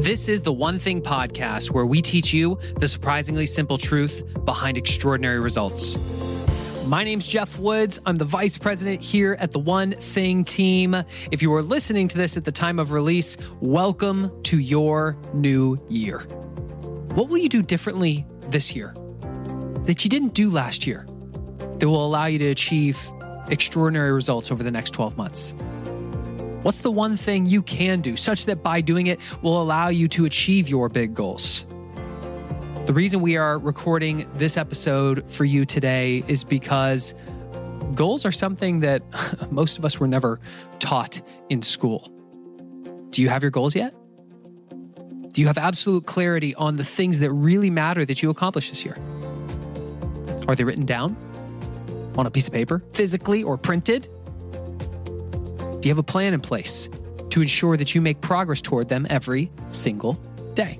This is the One Thing podcast where we teach you the surprisingly simple truth behind extraordinary results. My name's Geoff Woods. I'm the vice president here at the One Thing team. If you are listening to this at the time of release, welcome to your new year. What will you do differently this year that you didn't do last year that will allow you to achieve extraordinary results over the next 12 months? What's the one thing you can do such that by doing it will allow you to achieve your big goals? The reason we are recording this episode for you today is because goals are something that most of us were never taught in school. Do you have your goals yet? Do you have absolute clarity on the things that really matter that you accomplish this year? Are they written down on a piece of paper, physically or printed? Do you have a plan in place to ensure that you make progress toward them every single day?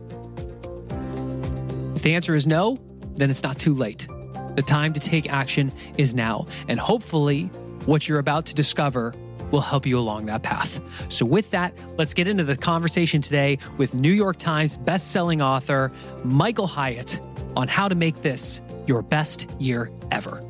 If the answer is no, then it's not too late. The time to take action is now, and hopefully, what you're about to discover will help you along that path. So, with that, let's get into the conversation today with New York Times bestselling author Michael Hyatt on how to make this your best year ever.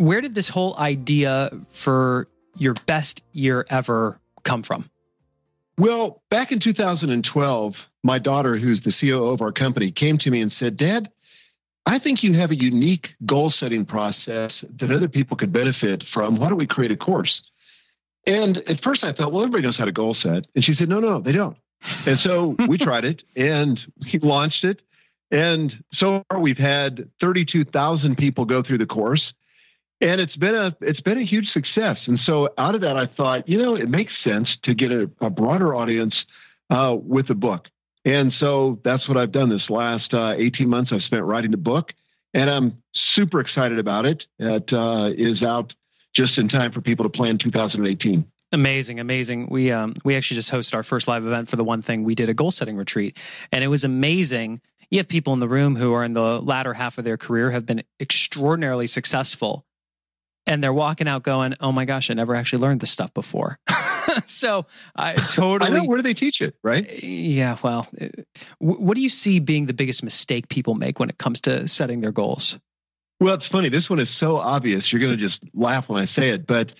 Where did this whole idea for your best year ever come from? Well, back in 2012, my daughter, who's the COO of our company, came to me and said, Dad, I think you have a unique goal setting process that other people could benefit from. Why don't we create a course? And at first I thought, well, everybody knows how to goal set. And she said, no, no, they don't. And so we tried it and we launched it. And so far we've had 32,000 people go through the course and it's been a it's been a huge success. And so out of that, I thought, you know, it makes sense to get a, a broader audience uh, with the book. And so that's what I've done this last uh, 18 months. I've spent writing the book, and I'm super excited about it. It uh, is out just in time for people to plan 2018. Amazing, amazing. We um we actually just hosted our first live event for the one thing. We did a goal setting retreat, and it was amazing. You have people in the room who are in the latter half of their career have been extraordinarily successful and they're walking out going, "Oh my gosh, I never actually learned this stuff before." so I totally. I know, where do they teach it? Right? Yeah. Well, uh, what do you see being the biggest mistake people make when it comes to setting their goals? Well, it's funny. This one is so obvious. You're going to just laugh when I say it, but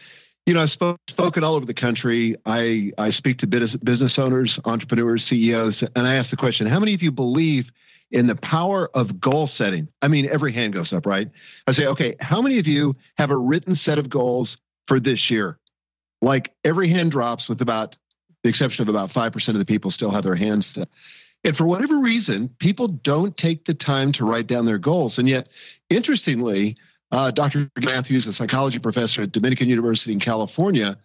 you know, I've spoken all over the country. I I speak to business owners, entrepreneurs, CEOs, and I ask the question: How many of you believe? In the power of goal setting. I mean, every hand goes up, right? I say, okay, how many of you have a written set of goals for this year? Like every hand drops, with about the exception of about 5% of the people still have their hands set. And for whatever reason, people don't take the time to write down their goals. And yet, interestingly, uh, Dr. Matthews, a psychology professor at Dominican University in California,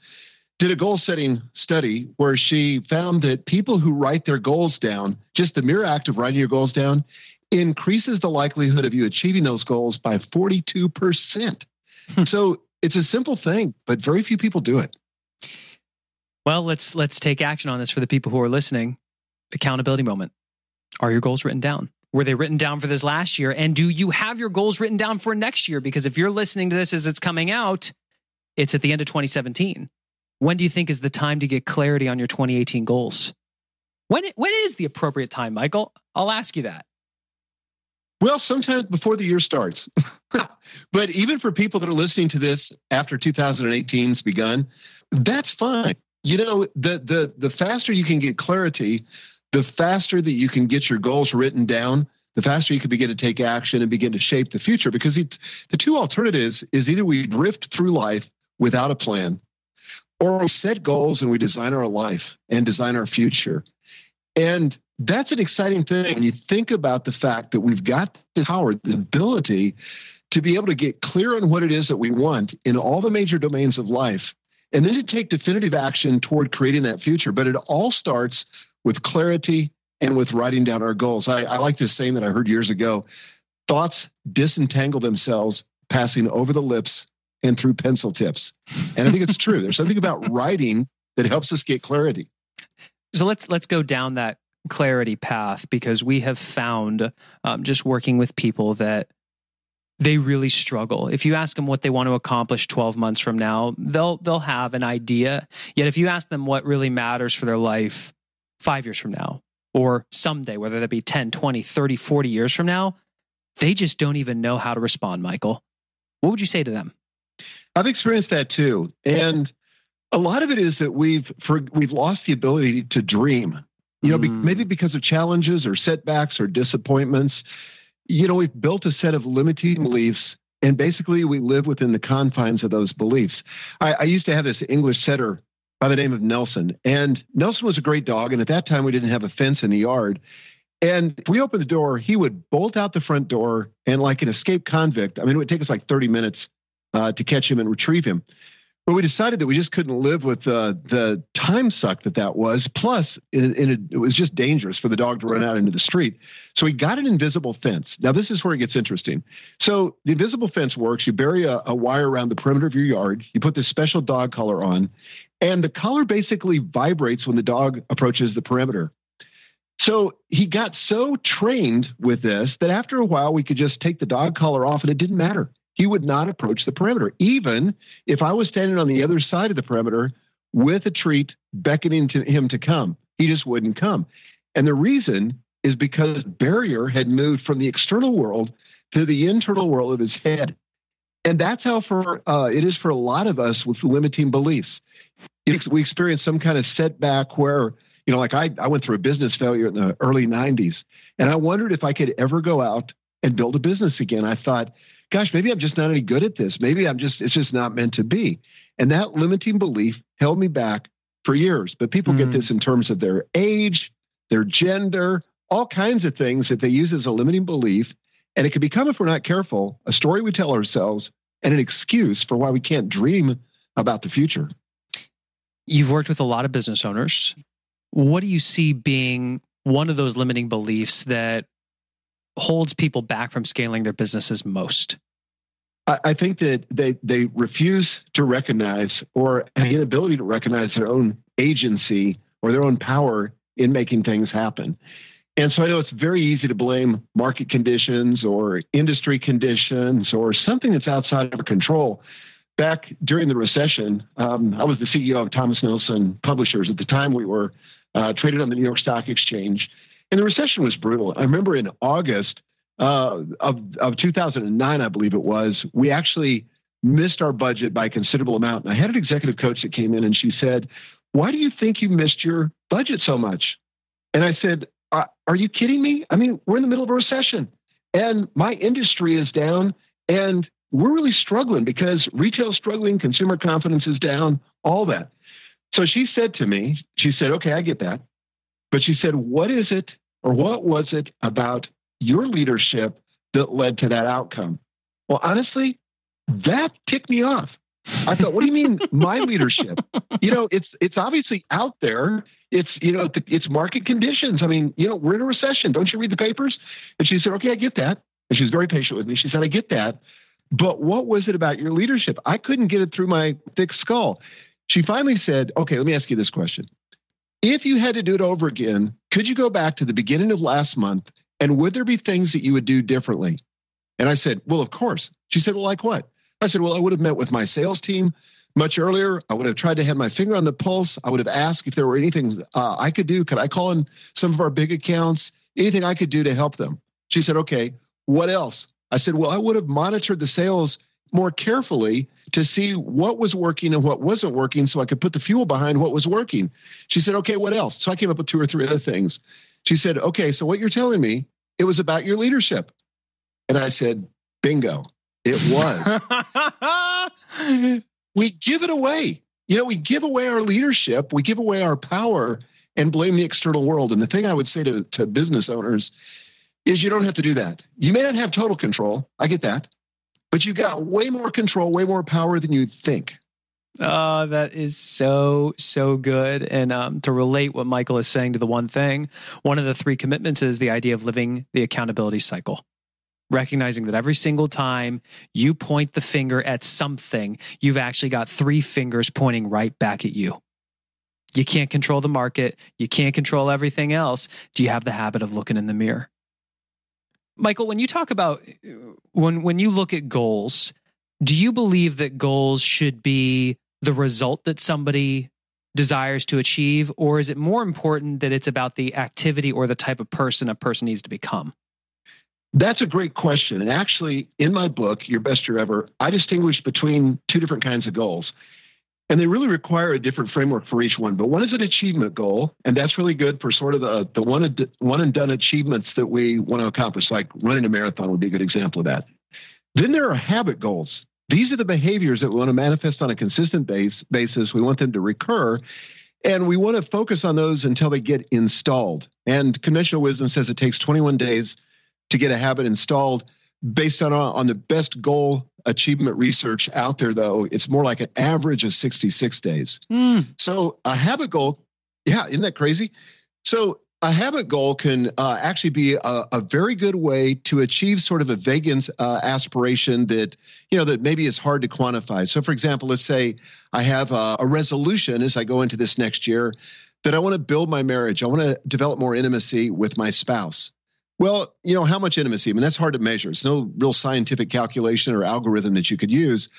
did a goal setting study where she found that people who write their goals down, just the mere act of writing your goals down, increases the likelihood of you achieving those goals by 42%. Hmm. so it's a simple thing, but very few people do it. Well, let's let's take action on this for the people who are listening. Accountability moment. Are your goals written down? Were they written down for this last year? And do you have your goals written down for next year? Because if you're listening to this as it's coming out, it's at the end of 2017. When do you think is the time to get clarity on your 2018 goals? When when is the appropriate time, Michael? I'll ask you that. Well, sometimes before the year starts. but even for people that are listening to this after 2018's begun, that's fine. You know, the the the faster you can get clarity, the faster that you can get your goals written down, the faster you can begin to take action and begin to shape the future. Because the two alternatives is either we drift through life without a plan, or we set goals and we design our life and design our future. And that's an exciting thing when you think about the fact that we've got the power, the ability to be able to get clear on what it is that we want in all the major domains of life, and then to take definitive action toward creating that future. But it all starts with clarity and with writing down our goals. I, I like this saying that I heard years ago thoughts disentangle themselves passing over the lips and through pencil tips. And I think it's true. There's something about writing that helps us get clarity. So let's let's go down that clarity path because we have found um, just working with people that they really struggle. If you ask them what they want to accomplish 12 months from now, they'll they'll have an idea. Yet if you ask them what really matters for their life 5 years from now or someday whether that be 10, 20, 30, 40 years from now, they just don't even know how to respond, Michael. What would you say to them? I've experienced that too. And a lot of it is that we've for, we've lost the ability to dream. You know, mm. be, maybe because of challenges or setbacks or disappointments. You know, we've built a set of limiting beliefs, and basically we live within the confines of those beliefs. I, I used to have this English setter by the name of Nelson, and Nelson was a great dog. And at that time, we didn't have a fence in the yard. And if we opened the door, he would bolt out the front door, and like an escaped convict, I mean, it would take us like 30 minutes uh, to catch him and retrieve him. But we decided that we just couldn't live with uh, the time suck that that was. Plus, it, it, was just dangerous for the dog to run out into the street. So we got an invisible fence. Now, this is where it gets interesting. So the invisible fence works. You bury a, a wire around the perimeter of your yard. You put this special dog collar on, and the collar basically vibrates when the dog approaches the perimeter. So he got so trained with this that after a while we could just take the dog collar off and it didn't matter he would not approach the perimeter, even if I was standing on the other side of the perimeter with a treat beckoning to him to come. He just wouldn't come. And the reason is because barrier had moved from the external world to the internal world of his head. And that's how for uh, it is for a lot of us with limiting beliefs. We experience some kind of setback where, you know, like I, I went through a business failure in the early 90s, and I wondered if I could ever go out and build a business again. I thought, gosh, maybe I'm just not any good at this. Maybe I'm just, it's just not meant to be. And that limiting belief held me back for years. But people mm. get hmm. this in terms of their age, their gender, all kinds of things that they use as a limiting belief. And it can become, if we're not careful, a story we tell ourselves and an excuse for why we can't dream about the future. You've worked with a lot of business owners. What do you see being one of those limiting beliefs that holds people back from scaling their businesses most? I think that they they refuse to recognize or have the inability to recognize their own agency or their own power in making things happen. And so I know it's very easy to blame market conditions or industry conditions or something that's outside of our control. Back during the recession, um, I was the CEO of Thomas Nelson Publishers. At the time, we were uh, traded on the New York Stock Exchange, and the recession was brutal. I remember in August uh, of, of 2009, I believe it was, we actually missed our budget by a considerable amount. And I had an executive coach that came in and she said, Why do you think you missed your budget so much? And I said, Are, are you kidding me? I mean, we're in the middle of a recession and my industry is down and we're really struggling because retail struggling, consumer confidence is down, all that. So she said to me, She said, Okay, I get that. But she said, What is it or what was it about your leadership that led to that outcome? Well, honestly, that ticked me off. I thought, what do you mean my leadership? You know, it's it's obviously out there. It's you know, it's market conditions. I mean, you know, we're in a recession. Don't you read the papers? And she said, okay, I get that. And she was very patient with me. She said, I get that. But what was it about your leadership? I couldn't get it through my thick skull. She finally said, okay, let me ask you this question. If you had to do it over again, could you go back to the beginning of last month and would there be things that you would do differently? And I said, Well, of course. She said, Well, like what? I said, Well, I would have met with my sales team much earlier. I would have tried to have my finger on the pulse. I would have asked if there were anything uh, I could do. Could I call in some of our big accounts? Anything I could do to help them? She said, Okay, what else? I said, well, I would have monitored the sales more carefully to see what was working and what wasn't working so I could put the fuel behind what was working. She said, okay, what else? So I came up with two or three other things. She said, okay, so what you're telling me, it was about your leadership. And I said, bingo, it was. we give it away. You know, we give away our leadership, we give away our power and blame the external world. And the thing I would say to, to business owners is you don't have to do that. You may not have total control. I get that. But you've got way more control, way more power than you think. Oh, that is so, so good. And um, to relate what Michael is saying to the one thing, one of the three commitments is the idea of living the accountability cycle. Recognizing that every single time you point the finger at something, you've actually got three fingers pointing right back at you. You can't control the market. You can't control everything else. Do you have the habit of looking in the mirror? Michael, when you talk about when when you look at goals, do you believe that goals should be the result that somebody desires to achieve or is it more important that it's about the activity or the type of person a person needs to become? That's a great question. And actually, in my book, Your Best Year Ever, I distinguish between two different kinds of goals. And they really require a different framework for each one. But one is an achievement goal, and that's really good for sort of the, the one, and, one and done achievements that we want to accomplish, like running a marathon would be a good example of that. Then there are habit goals. These are the behaviors that we want to manifest on a consistent base, basis. We want them to recur, and we want to focus on those until they get installed. And conventional wisdom says it takes 21 days to get a habit installed. Based on, on the best goal achievement research out there, though, it's more like an average of 66 days. Mm. So a habit goal, yeah, isn't that crazy? So a habit goal can uh, actually be a, a, very good way to achieve sort of a vague uh, aspiration that you know that maybe is hard to quantify. So, for example, let's say I have a, a resolution as I go into this next year that I want to build my marriage. I want to develop more intimacy with my spouse. Well, you know, how much intimacy? I mean, that's hard to measure. It's no real scientific calculation or algorithm that you could use,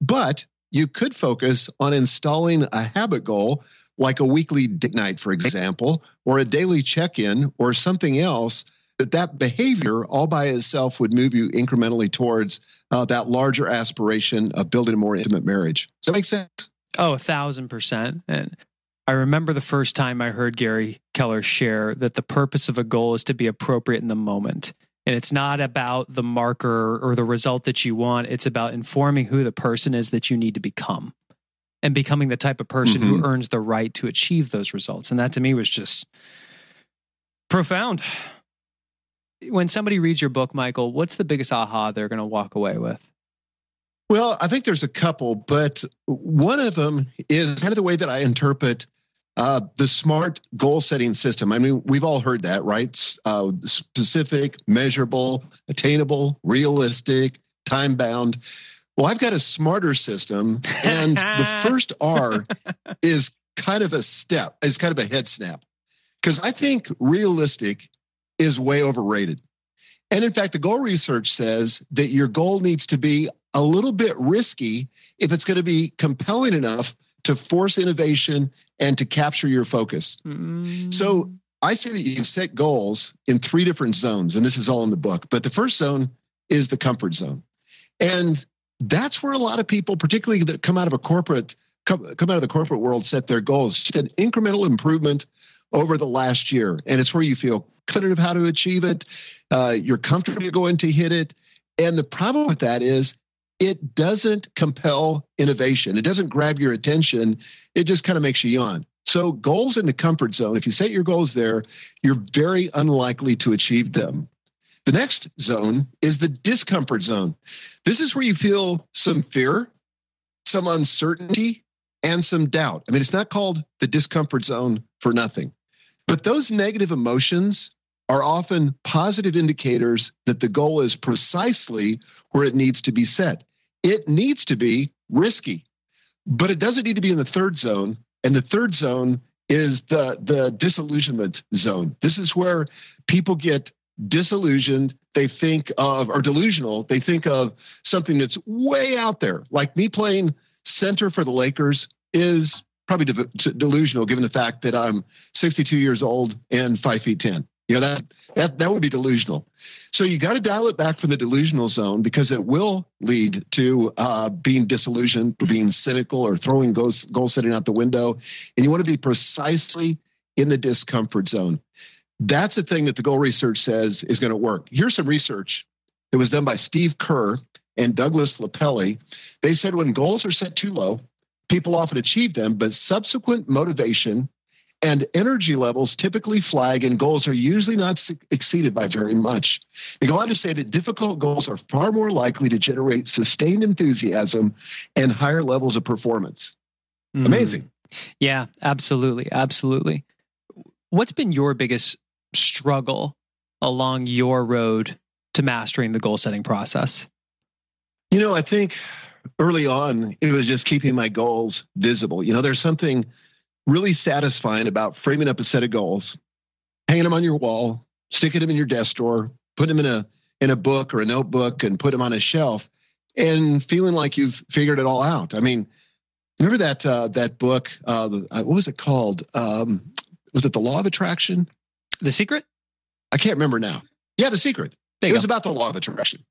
but you could focus on installing a habit goal like a weekly date night, for example, or a daily check in or something else that that behavior all by itself would move you incrementally towards uh, that larger aspiration of building a more intimate marriage. Does that make sense? Oh, a thousand percent. And I remember the first time I heard Gary Keller share that the purpose of a goal is to be appropriate in the moment. And it's not about the marker or the result that you want. It's about informing who the person is that you need to become and becoming the type of person mm-hmm. who earns the right to achieve those results. And that to me was just profound. When somebody reads your book, Michael, what's the biggest aha they're going to walk away with? Well, I think there's a couple, but one of them is kind of the way that I interpret uh, the smart goal setting system. I mean, we've all heard that, right? Uh, specific, measurable, attainable, realistic, time bound. Well, I've got a smarter system, and the first R is kind of a step, is kind of a head snap. Because I think realistic is way overrated. And in fact, the goal research says that your goal needs to be a little bit risky if it's going to be compelling enough to force innovation and to capture your focus. Mm. So I say that you can set goals in three different zones, and this is all in the book. But the first zone is the comfort zone. And that's where a lot of people, particularly that come out of a corporate, come, come out of the corporate world, set their goals. It's an incremental improvement over the last year. And it's where you feel confident of how to achieve it. Uh, you're comfortable going to hit it. And the problem with that is it doesn't compel innovation. It doesn't grab your attention. It just kind of makes you yawn. So goals in the comfort zone, if you set your goals there, you're very unlikely to achieve them. The next zone is the discomfort zone. This is where you feel some fear, some uncertainty, and some doubt. I mean, it's not called the discomfort zone for nothing. But those negative emotions are often positive indicators that the goal is precisely where it needs to be set. It needs to be risky, but it doesn't need to be in the third zone. And the third zone is the, the disillusionment zone. This is where people get disillusioned. They think of, or delusional, they think of something that's way out there. Like me playing center for the Lakers is probably de- delusional given the fact that I'm 62 years old and five feet 10. You know, that that that would be delusional. So you got to dial it back from the delusional zone because it will lead to uh, being disillusioned, being cynical, or throwing goal setting out the window. And you want to be precisely in the discomfort zone. That's the thing that the goal research says is going to work. Here's some research that was done by Steve Kerr and Douglas LePelley. They said when goals are set too low, people often achieve them, but subsequent motivation and energy levels typically flag and goals are usually not exceeded by very much. They go on to say that difficult goals are far more likely to generate sustained enthusiasm and higher levels of performance. Mm. Amazing. Yeah, absolutely. Absolutely. What's been your biggest struggle along your road to mastering the goal setting process? You know, I think early on, it was just keeping my goals visible. You know, there's something really satisfying about framing up a set of goals, hanging them on your wall, sticking them in your desk drawer, putting them in a in a book or a notebook and put them on a shelf and feeling like you've figured it all out. I mean, remember that uh, that book? Uh, what was it called? Um, was it The Law of Attraction? The Secret? I can't remember now. Yeah, The Secret. It was about the law of attraction.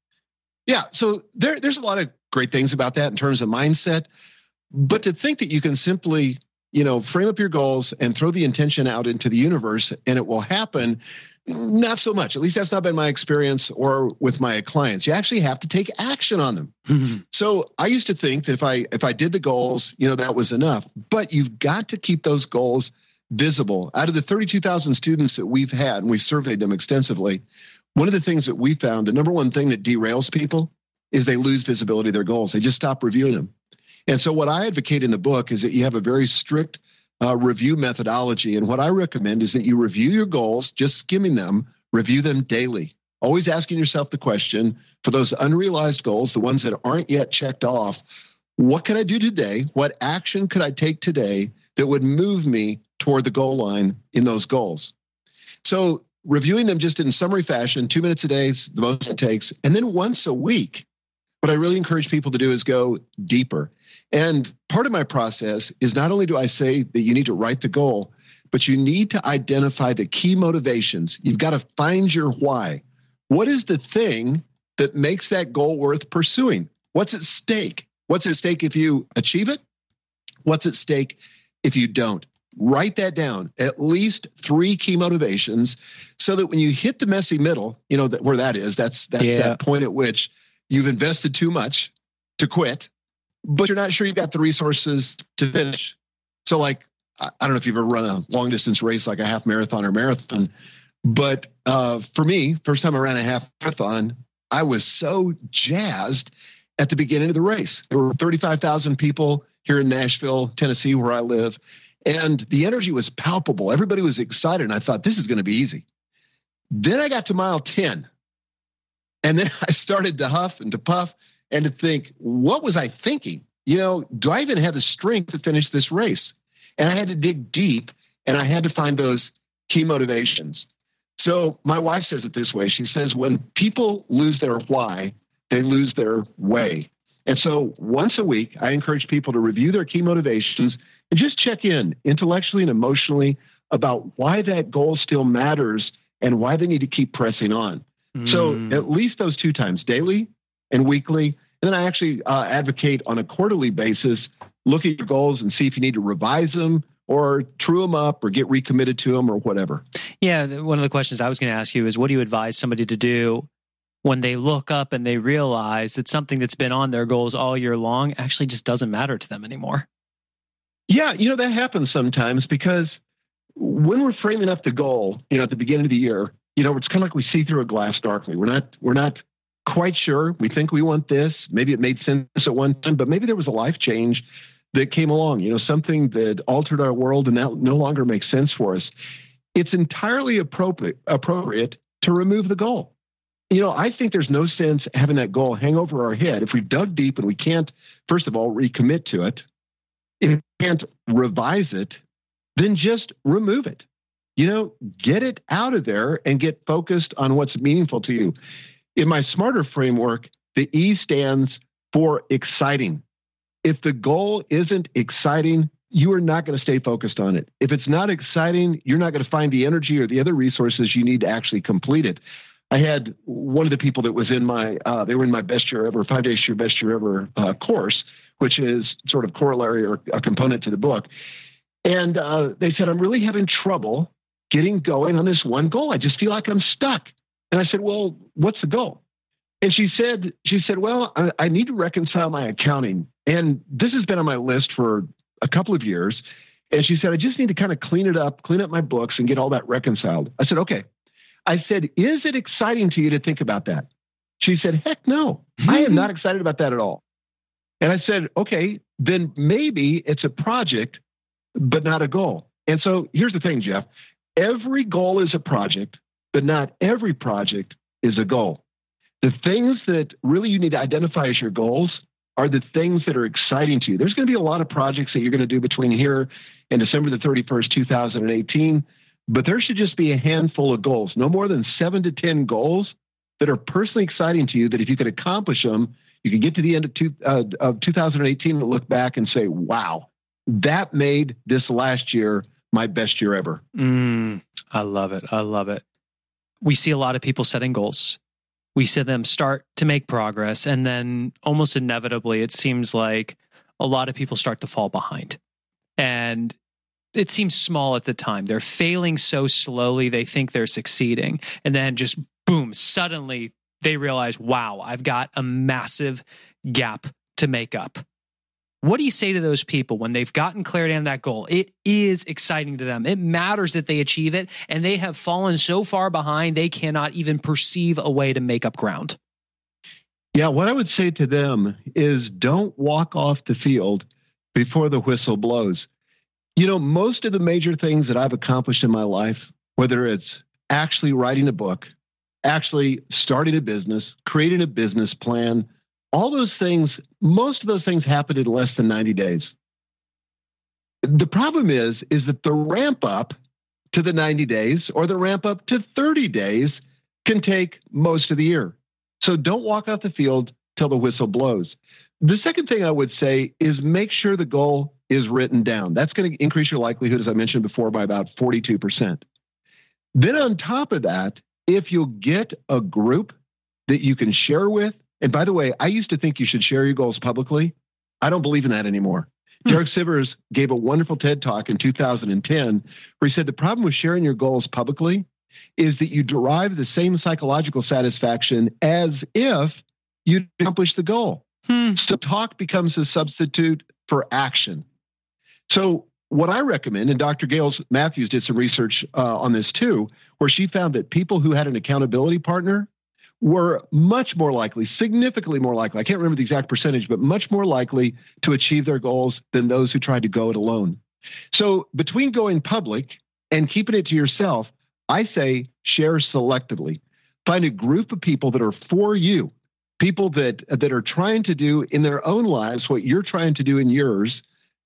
Yeah, so there, there's a lot of great things about that in terms of mindset. But to think that you can simply, you know, frame up your goals and throw the intention out into the universe and it will happen, not so much. At least that's not been my experience or with my clients. You actually have to take action on them. Mm-hmm. So I used to think that if I if I did the goals, you know, that was enough. But you've got to keep those goals visible. Out of the 32,000 students that we've had, and we've surveyed them extensively, one of the things that we found, the number one thing that derails people is they lose visibility of their goals. They just stop reviewing them. And so, what I advocate in the book is that you have a very strict uh, review methodology. And what I recommend is that you review your goals, just skimming them, review them daily. Always asking yourself the question for those unrealized goals, the ones that aren't yet checked off, what can I do today? What action could I take today that would move me toward the goal line in those goals? So reviewing them just in summary fashion, two minutes a day is the most it takes. And then once a week, what I really encourage people to do is go deeper. And part of my process is not only do I say that you need to write the goal, but you need to identify the key motivations. You've got to find your why. What is the thing that makes that goal worth pursuing? What's at stake? What's at stake if you achieve it? What's at stake if you don't? Write that down at least three key motivations so that when you hit the messy middle you know that where that is that's that's yeah. that point at which you've invested too much to quit but you're not sure you've got the resources to finish so like i don't know if you've ever run a long distance race like a half marathon or marathon but uh, for me first time i ran a half marathon i was so jazzed at the beginning of the race there were 35000 people here in nashville tennessee where i live and the energy was palpable. Everybody was excited. And I thought, this is going to be easy. Then I got to mile 10. And then I started to huff and to puff and to think, what was I thinking? You know, do I even have the strength to finish this race? And I had to dig deep and I had to find those key motivations. So my wife says it this way. She says, when people lose their why, they lose their way. And so once a week, I encourage people to review their key motivations and just check in intellectually and emotionally about why that goal still matters and why they need to keep pressing on. Mm. So at least those two times, daily and weekly. And then I actually uh, advocate on a quarterly basis, look at your goals and see if you need to revise them or true them up or get recommitted to them or whatever. Yeah, one of the questions I was going to ask you is what do you advise somebody to do when they look up and they realize that something that's been on their goals all year long actually just doesn't matter to them anymore? Yeah, you know, that happens sometimes because when we're framing up the goal, you know, at the beginning of the year, you know, it's kind of like we see through a glass darkly. We're not we're not quite sure. We think we want this. Maybe it made sense at one time, but maybe there was a life change that came along, you know, something that altered our world and that no longer makes sense for us. It's entirely appropriate appropriate to remove the goal. You know, I think there's no sense having that goal hang over our head if we dug deep and we can't, first of all, recommit to it if you can't revise it, then just remove it. You know, get it out of there and get focused on what's meaningful to you. In my smarter framework, the E stands for exciting. If the goal isn't exciting, you are not going to stay focused on it. If it's not exciting, you're not going to find the energy or the other resources you need to actually complete it. I had one of the people that was in my, uh, they were in my best year ever, five days year best year ever uh, course, which is sort of corollary or a component to the book. And uh, they said, I'm really having trouble getting going on this one goal. I just feel like I'm stuck. And I said, Well, what's the goal? And she said, she said, Well, I, I need to reconcile my accounting. And this has been on my list for a couple of years. And she said, I just need to kind of clean it up, clean up my books and get all that reconciled. I said, Okay. I said, Is it exciting to you to think about that? She said, Heck no. I am not excited about that at all. And I said, Okay, then maybe it's a project, but not a goal. And so here's the thing, Geoff every goal is a project, but not every project is a goal. The things that really you need to identify as your goals are the things that are exciting to you. There's going to be a lot of projects that you're going to do between here and December the 31st, 2018, but there should just be a handful of goals, no more than seven to 10 goals that are personally exciting to you that if you could accomplish them, you can get to the end of, two, uh, of 2018 and look back and say, wow, that made this last year my best year ever. Mm, I love it. I love it. We see a lot of people setting goals. We see them start to make progress. And then almost inevitably, it seems like a lot of people start to fall behind. And it seems small at the time. They're failing so slowly, they think they're succeeding. And then just boom, suddenly they realize, wow, I've got a massive gap to make up. What do you say to those people when they've gotten clarity on that goal? It is exciting to them. It matters that they achieve it, and they have fallen so far behind they cannot even perceive a way to make up ground. Yeah, what I would say to them is don't walk off the field before the whistle blows. You know, most of the major things that I've accomplished in my life, whether it's actually writing a book, actually starting a business, creating a business plan, all those things, most of those things happen in less than 90 days. The problem is, is that the ramp up to the 90 days or the ramp up to 30 days can take most of the year. So don't walk off the field till the whistle blows. The second thing I would say is make sure the goal is written down. That's going to increase your likelihood, as I mentioned before, by about 42%. Then, on top of that, if you'll get a group that you can share with and by the way, I used to think you should share your goals publicly. I don't believe in that anymore. Hmm. Derek Sivers gave a wonderful TED talk in 2010 where he said the problem with sharing your goals publicly is that you derive the same psychological satisfaction as if you accomplished the goal. Hmm. So talk becomes a substitute for action. So what I recommend, and Dr. Gales Matthews did some research uh, on this too, where she found that people who had an accountability partner were much more likely, significantly more likely, I can't remember the exact percentage, but much more likely to achieve their goals than those who tried to go it alone. So between going public and keeping it to yourself, I say share selectively. Find a group of people that are for you, people that, that are trying to do in their own lives what you're trying to do in yours,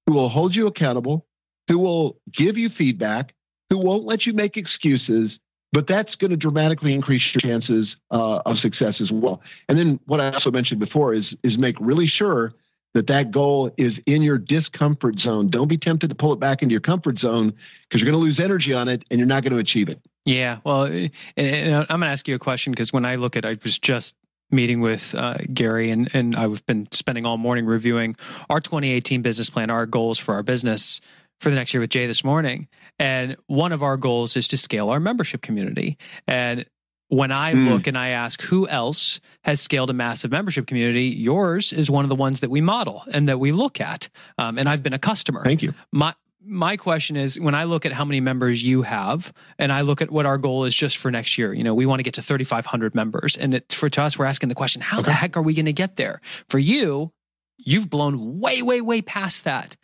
who will hold you accountable, who will give you feedback, who won't let you make excuses, but that's going to dramatically increase your chances uh, of success as well. And then what I also mentioned before is is make really sure that that goal is in your discomfort zone. Don't be tempted to pull it back into your comfort zone because you're going to lose energy on it and you're not going to achieve it. Yeah, well, and I'm going to ask you a question because when I look at, I was just meeting with uh, Gary and and I've been spending all morning reviewing our 2018 business plan, our goals for our business for the next year with Jay this morning. And one of our goals is to scale our membership community. And when I mm. look and I ask who else has scaled a massive membership community, yours is one of the ones that we model and that we look at. Um, and I've been a customer. Thank you. My my question is when I look at how many members you have and I look at what our goal is just for next year, you know, we want to get to 3,500 members. And it, for to us, we're asking the question, how okay. the heck are we going to get there? For you, you've blown way, way, way past that.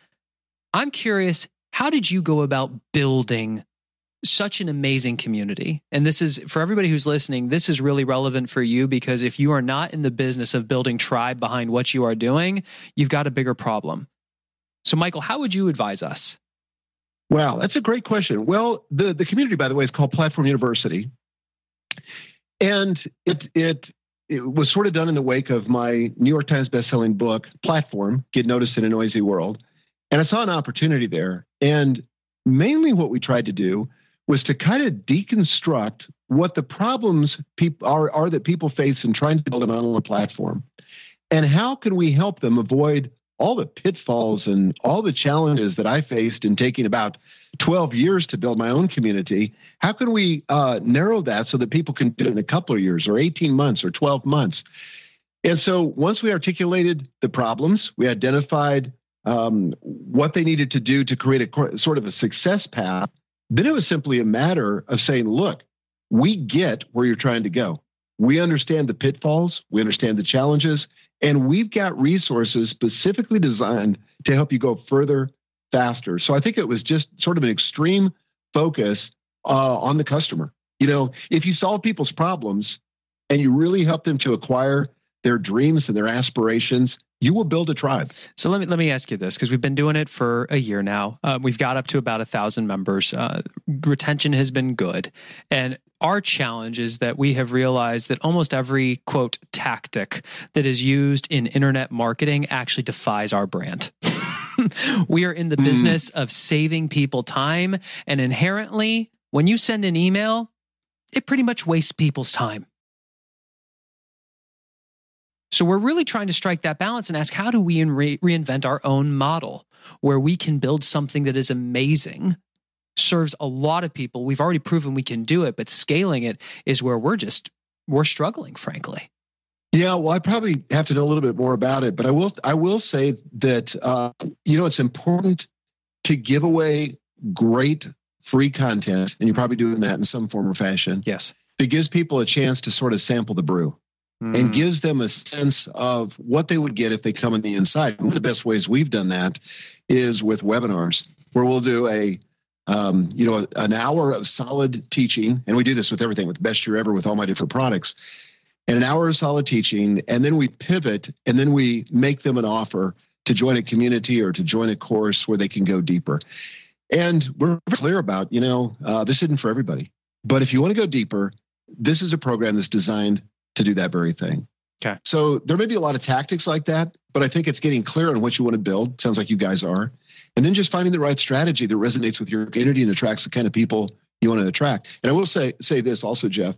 I'm curious, how did you go about building such an amazing community? And this is for everybody who's listening, this is really relevant for you because if you are not in the business of building tribe behind what you are doing, you've got a bigger problem. So, Michael, how would you advise us? Wow, that's a great question. Well, the, the community, by the way, is called Platform University. And it, it, it was sort of done in the wake of my New York Times bestselling book, Platform Get Noticed in a Noisy World. And I saw an opportunity there. And mainly what we tried to do was to kind of deconstruct what the problems people are, are that people face in trying to build an online platform. And how can we help them avoid all the pitfalls and all the challenges that I faced in taking about 12 years to build my own community? How can we uh, narrow that so that people can do it in a couple of years or 18 months or 12 months? And so once we articulated the problems, we identified um, what they needed to do to create a sort of a success path. Then it was simply a matter of saying, look, we get where you're trying to go. We understand the pitfalls, we understand the challenges, and we've got resources specifically designed to help you go further faster. So I think it was just sort of an extreme focus uh, on the customer. You know, if you solve people's problems and you really help them to acquire their dreams and their aspirations, you will build a tribe. So let me let me ask you this because we've been doing it for a year now. Uh, we've got up to about a thousand members. Uh, retention has been good, and our challenge is that we have realized that almost every quote tactic that is used in internet marketing actually defies our brand. we are in the mm. business of saving people time, and inherently, when you send an email, it pretty much wastes people's time. So we're really trying to strike that balance and ask how do we re- reinvent our own model where we can build something that is amazing, serves a lot of people. We've already proven we can do it, but scaling it is where we're just we're struggling, frankly. Yeah, well, I probably have to know a little bit more about it, but I will. I will say that uh, you know it's important to give away great free content, and you're probably doing that in some form or fashion. Yes, it gives people a chance to sort of sample the brew mm. and gives them a sense of what they would get if they come on the inside. One of the best ways we've done that is with webinars, where we'll do a um, you know an hour of solid teaching, and we do this with everything, with the Best Year Ever, with all my different products, and an hour of solid teaching, and then we pivot, and then we make them an offer to join a community or to join a course where they can go deeper. And we're clear about, you know, uh, this isn't for everybody. But if you want to go deeper, this is a program that's designed to do that very thing. Okay. So there may be a lot of tactics like that, but I think it's getting clear on what you want to build. Sounds like you guys are. And then just finding the right strategy that resonates with your community and attracts the kind of people you want to attract. And I will say say this also, Geoff.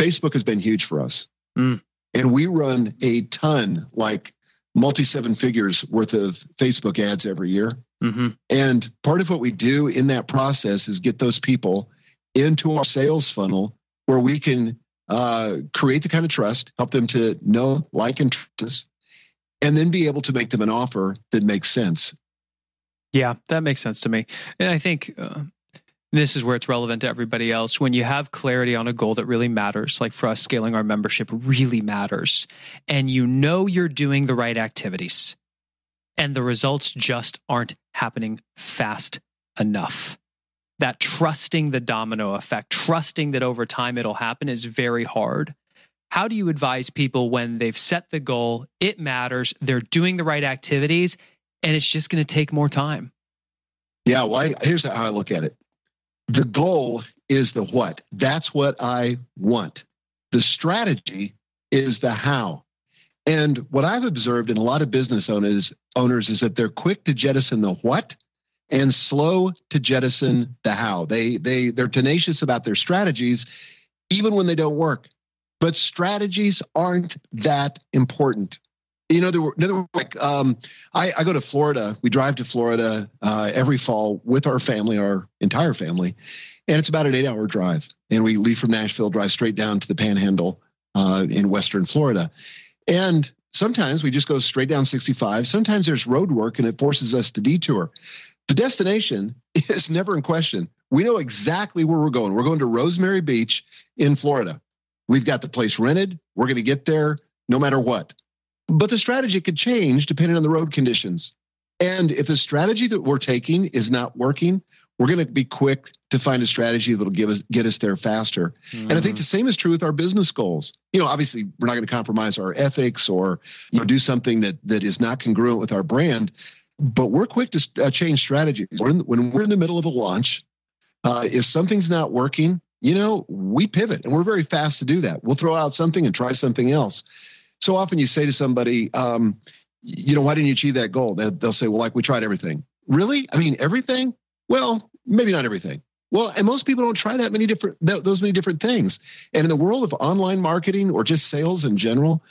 Facebook has been huge for us. Mm. And we run a ton, like multi seven figures worth of Facebook ads every year. Mm-hmm. And part of what we do in that process is get those people into our sales funnel where we can uh, create the kind of trust, help them to know, like, and trust us, and then be able to make them an offer that makes sense. Yeah, that makes sense to me. And I think uh, this is where it's relevant to everybody else. When you have clarity on a goal that really matters, like for us, scaling our membership really matters, and you know you're doing the right activities, and the results just aren't happening fast enough that trusting the domino effect, trusting that over time it'll happen is very hard. How do you advise people when they've set the goal, it matters, they're doing the right activities, and it's just going to take more time? Yeah, well, I, here's how I look at it the goal is the what. That's what I want. The strategy is the how. And what I've observed in a lot of business owners owners is that they're quick to jettison the what and slow to jettison the how. They they they're tenacious about their strategies, even when they don't work. But strategies aren't that important. You know, there were, there like um, I, I, go to Florida. We drive to Florida uh, every fall with our family, our entire family, and it's about an eight-hour drive. And we leave from Nashville, drive straight down to the Panhandle uh, in Western Florida, and sometimes we just go straight down 65. Sometimes there's road work, and it forces us to detour. The destination is never in question. We know exactly where we're going. We're going to Rosemary Beach in Florida. We've got the place rented. We're going to get there no matter what. But the strategy could change depending on the road conditions. And if the strategy that we're taking is not working, we're going to be quick to find a strategy that'll give us get us there faster. Mm-hmm. And I think mm-hmm. the same is true with our business goals. You know, obviously we're not going to compromise our ethics or you know do something that that is not congruent with our brand but we're quick to uh, change strategies. We're when we're in the middle of a launch, uh, if something's not working, you know, we pivot and we're very fast to do that. We'll throw out something and try something else. So often you say to somebody, um, you know, why didn't you achieve that goal? They'll, they'll say, well, like we tried everything. Really? I mean, everything? Well, maybe not everything. Well, and most people don't try that many different those many different things. And in the world of online marketing or just sales in general,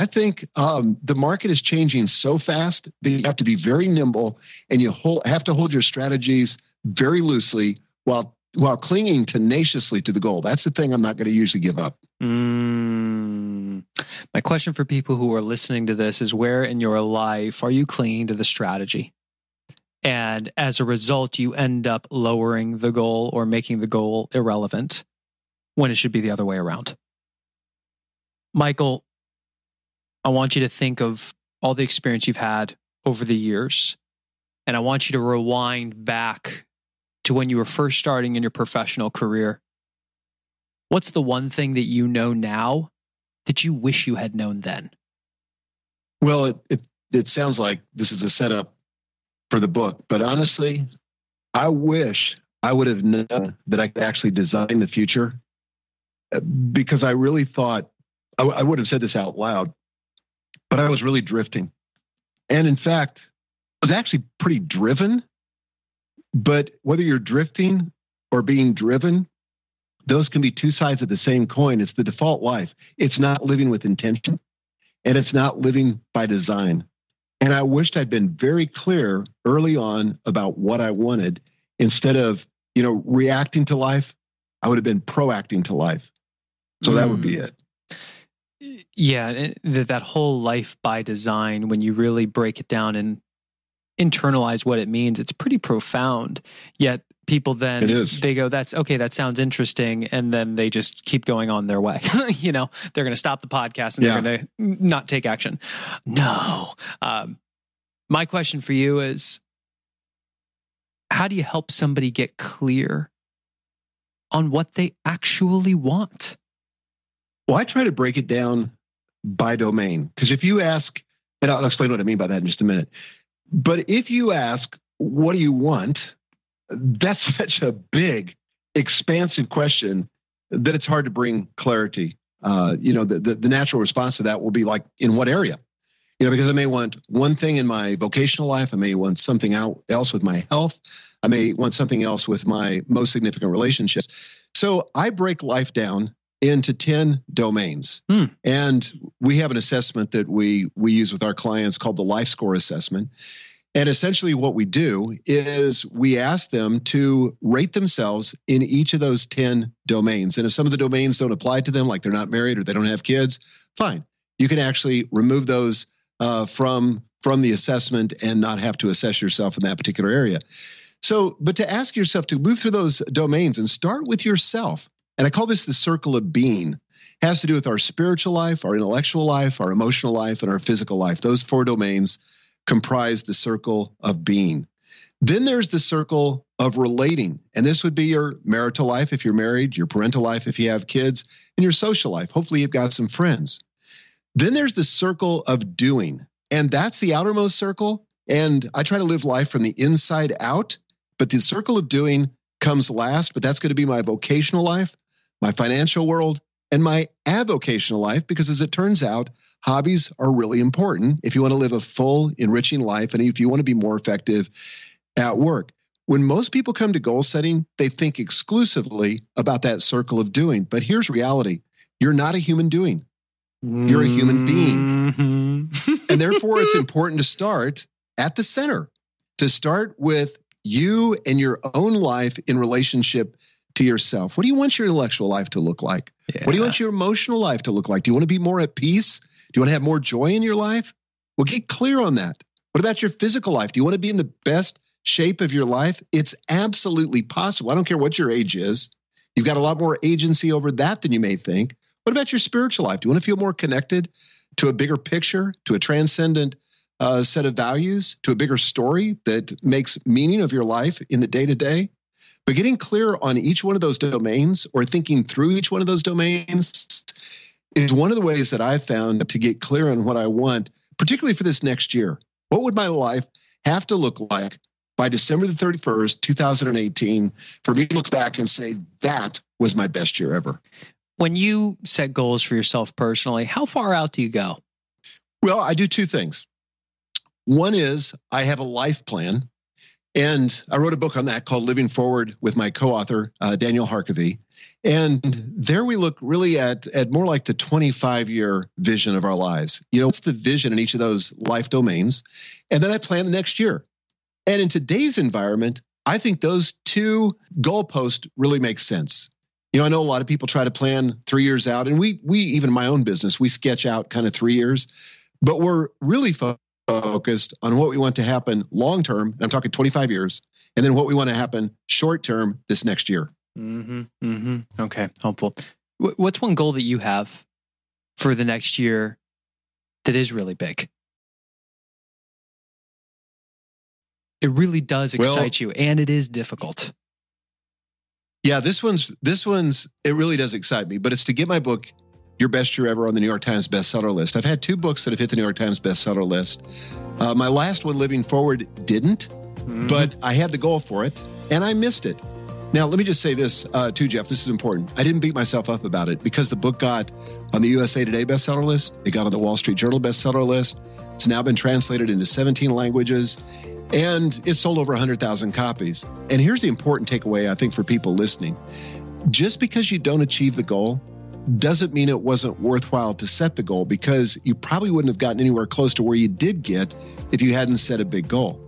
I think um, the market is changing so fast that you have to be very nimble and you hold, have to hold your strategies very loosely while while clinging tenaciously to the goal. That's the thing I'm not going to usually give up. Mm. My question for people who are listening to this is where in your life are you clinging to the strategy? And as a result, you end up lowering the goal or making the goal irrelevant when it should be the other way around. Michael, I want you to think of all the experience you've had over the years. And I want you to rewind back to when you were first starting in your professional career. What's the one thing that you know now that you wish you had known then? Well, it, it, it sounds like this is a setup for the book. But honestly, I wish I would have known that I could actually design the future uh, because I really thought I, I would have said this out loud, but I was really drifting. And in fact, I was actually pretty driven. But whether you're drifting or being driven, those can be two sides of the same coin. It's the default life. It's not living with intention and it's not living by design. And I wished I'd been very clear early on about what I wanted instead of, you know, reacting to life. I would have been proacting to life. So mm. that would be mm. it. Yeah, that whole life by design, when you really break it down and internalize what it means, it's pretty profound. Yet people then they go, "That's okay. That sounds interesting," and then they just keep going on their way. you know, they're going to stop the podcast and yeah. they're going to not take action. No. Um, my question for you is, how do you help somebody get clear on what they actually want? Well, I try to break it down by domain because if you ask, and I'll explain what I mean by that in just a minute. But if you ask, what do you want? that's such a big, expansive question that it's hard to bring clarity. Uh, you know, the, the, the natural response to that will be like, in what area? You know, because I may want one thing in my vocational life, I may want something out, else with my health, I may want something else with my most significant relationships. So I break life down into 10 domains. Hmm. And we have an assessment that we we use with our clients called the life score assessment. And essentially, what we do is we ask them to rate themselves in each of those 10 domains. And if some of the domains don't apply to them, like they're not married or they don't have kids, fine. You can actually remove those uh, from, from the assessment and not have to assess yourself in that particular area. So, but to ask yourself to move through those domains and start with yourself, and I call this the circle of being, it has to do with our spiritual life, our intellectual life, our emotional life, and our physical life. Those four domains comprise the circle of being. Then there's the circle of relating. And this would be your marital life if you're married, your parental life if you have kids, and your social life. Hopefully, you've got some friends. Then there's the circle of doing. And that's the outermost circle. And I try to live life from the inside out. But the circle of doing comes last. But that's going to be my vocational life, my financial world, and my avocational life. Because as it turns out, hobbies are really important if you want to live a full, enriching life and if you want to be more effective at work. When most people come to goal setting, they think exclusively about that circle of doing. But here's reality you're not a human doing, you're a human being. Mm-hmm. and therefore, it's important to start at the center, to start with you and your own life in relationship to yourself. What do you want your intellectual life to look like? Yeah. What do you want your emotional life to look like? Do you want to be more at peace? Do you want to have more joy in your life? Well, get clear on that. What about your physical life? Do you want to be in the best shape of your life? It's absolutely possible. I don't care what your age is. You've got a lot more agency over that than you may think. What about your spiritual life? Do you want to feel more connected to a bigger picture, to a transcendent uh, set of values, to a bigger story that makes meaning of your life in the day to day? But getting clear on each one of those domains or thinking through each one of those domains is one of the ways that I've found to get clear on what I want, particularly for this next year. What would my life have to look like by December the 31st, 2018, for me to look back and say, that was my best year ever? When you set goals for yourself personally, how far out do you go? Well, I do two things. One is I have a life plan. And I wrote a book on that called Living Forward with my co-author uh, Daniel Harkavy. And there we look really at at more like the 25 year vision of our lives. You know, what's the vision in each of those life domains? And then I plan the next year. And in today's environment, I think those two goalposts really make sense. You know, I know a lot of people try to plan three years out, and we we even my own business we sketch out kind of three years, but we're really focused on what we want to happen long term. I'm talking 25 years, and then what we want to happen short term this next year. Mm-hmm. Mm-hmm. Okay, helpful. What's one goal that you have for the next year that is really big? It really does excite well, you, and it is difficult. Yeah, this one's this one's it really does excite me, but it's to get my book your best year ever on the New York Times bestseller list. I've had two books that have hit the New York Times bestseller list. Uh, my last one, Living Forward, didn't, mm-hmm. but I had the goal for it and I missed it. Now, let me just say this uh, too, Geoff. This is important. I didn't beat myself up about it because the book got on the USA Today bestseller list. It got on the Wall Street Journal bestseller list. It's now been translated into 17 languages and it sold over 100,000 copies. And here's the important takeaway, I think, for people listening just because you don't achieve the goal doesn't mean it wasn't worthwhile to set the goal because you probably wouldn't have gotten anywhere close to where you did get if you hadn't set a big goal.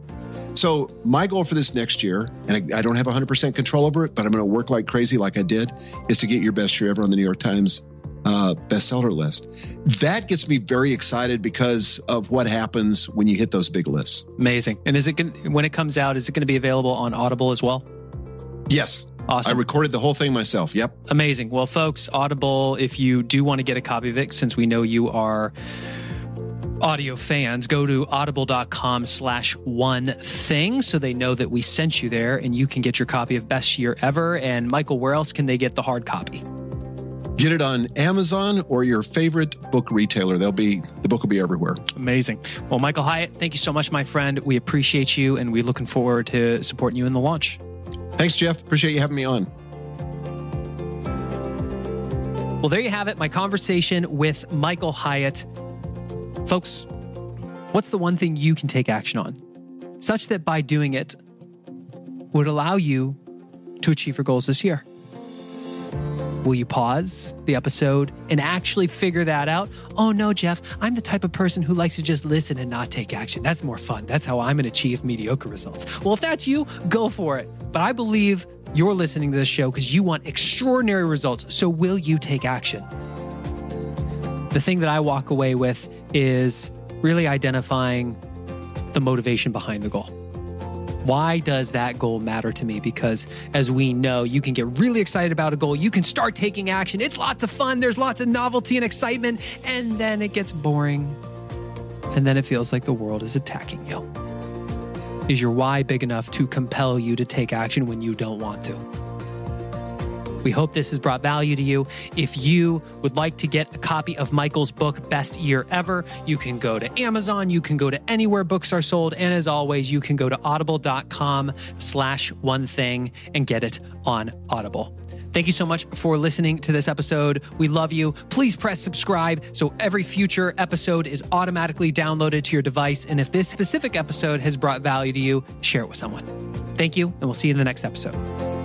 So, my goal for this next year, and I, I don't have 100% control over it, but I'm going to work like crazy, like I did, is to get your best year ever on the New York Times uh, bestseller list. That gets me very excited because of what happens when you hit those big lists. Amazing. And is it when it comes out? Is it going to be available on Audible as well? Yes. Awesome. I recorded the whole thing myself. Yep. Amazing. Well, folks, Audible, if you do want to get a copy of it, since we know you are audio fans, go to audible.com slash one thing so they know that we sent you there and you can get your copy of Best Year Ever. And Michael, where else can they get the hard copy? Get it on Amazon or your favorite book retailer. They'll be the book will be everywhere. Amazing. Well, Michael Hyatt, thank you so much, my friend. We appreciate you, and we're looking forward to supporting you in the launch. Thanks, Geoff. Appreciate you having me on. Well, there you have it. My conversation with Michael Hyatt. Folks, what's the one thing you can take action on, such that by doing it would allow you to achieve your goals this year? Will you pause the episode and actually figure that out? Oh no, Geoff, I'm the type of person who likes to just listen and not take action. That's more fun. That's how I'm going to achieve mediocre results. Well, if that's you, go for it. But I believe you're listening to this show because you want extraordinary results. So will you take action? The thing that I walk away with is really identifying the motivation behind the goal. Why does that goal matter to me? Because as we know, you can get really excited about a goal. You can start taking action. It's lots of fun. There's lots of novelty and excitement. And then it gets boring. And then it feels like the world is attacking you. Is your why big enough to compel you to take action when you don't want to? We hope this has brought value to you. If you would like to get a copy of Michael's book, Best Year Ever, you can go to Amazon, you can go to anywhere books are sold, and as always, you can go to audible.com slash one thing and get it on Audible. Thank you so much for listening to this episode. We love you. Please press subscribe so every future episode is automatically downloaded to your device. And if this specific episode has brought value to you, share it with someone. Thank you, and we'll see you in the next episode.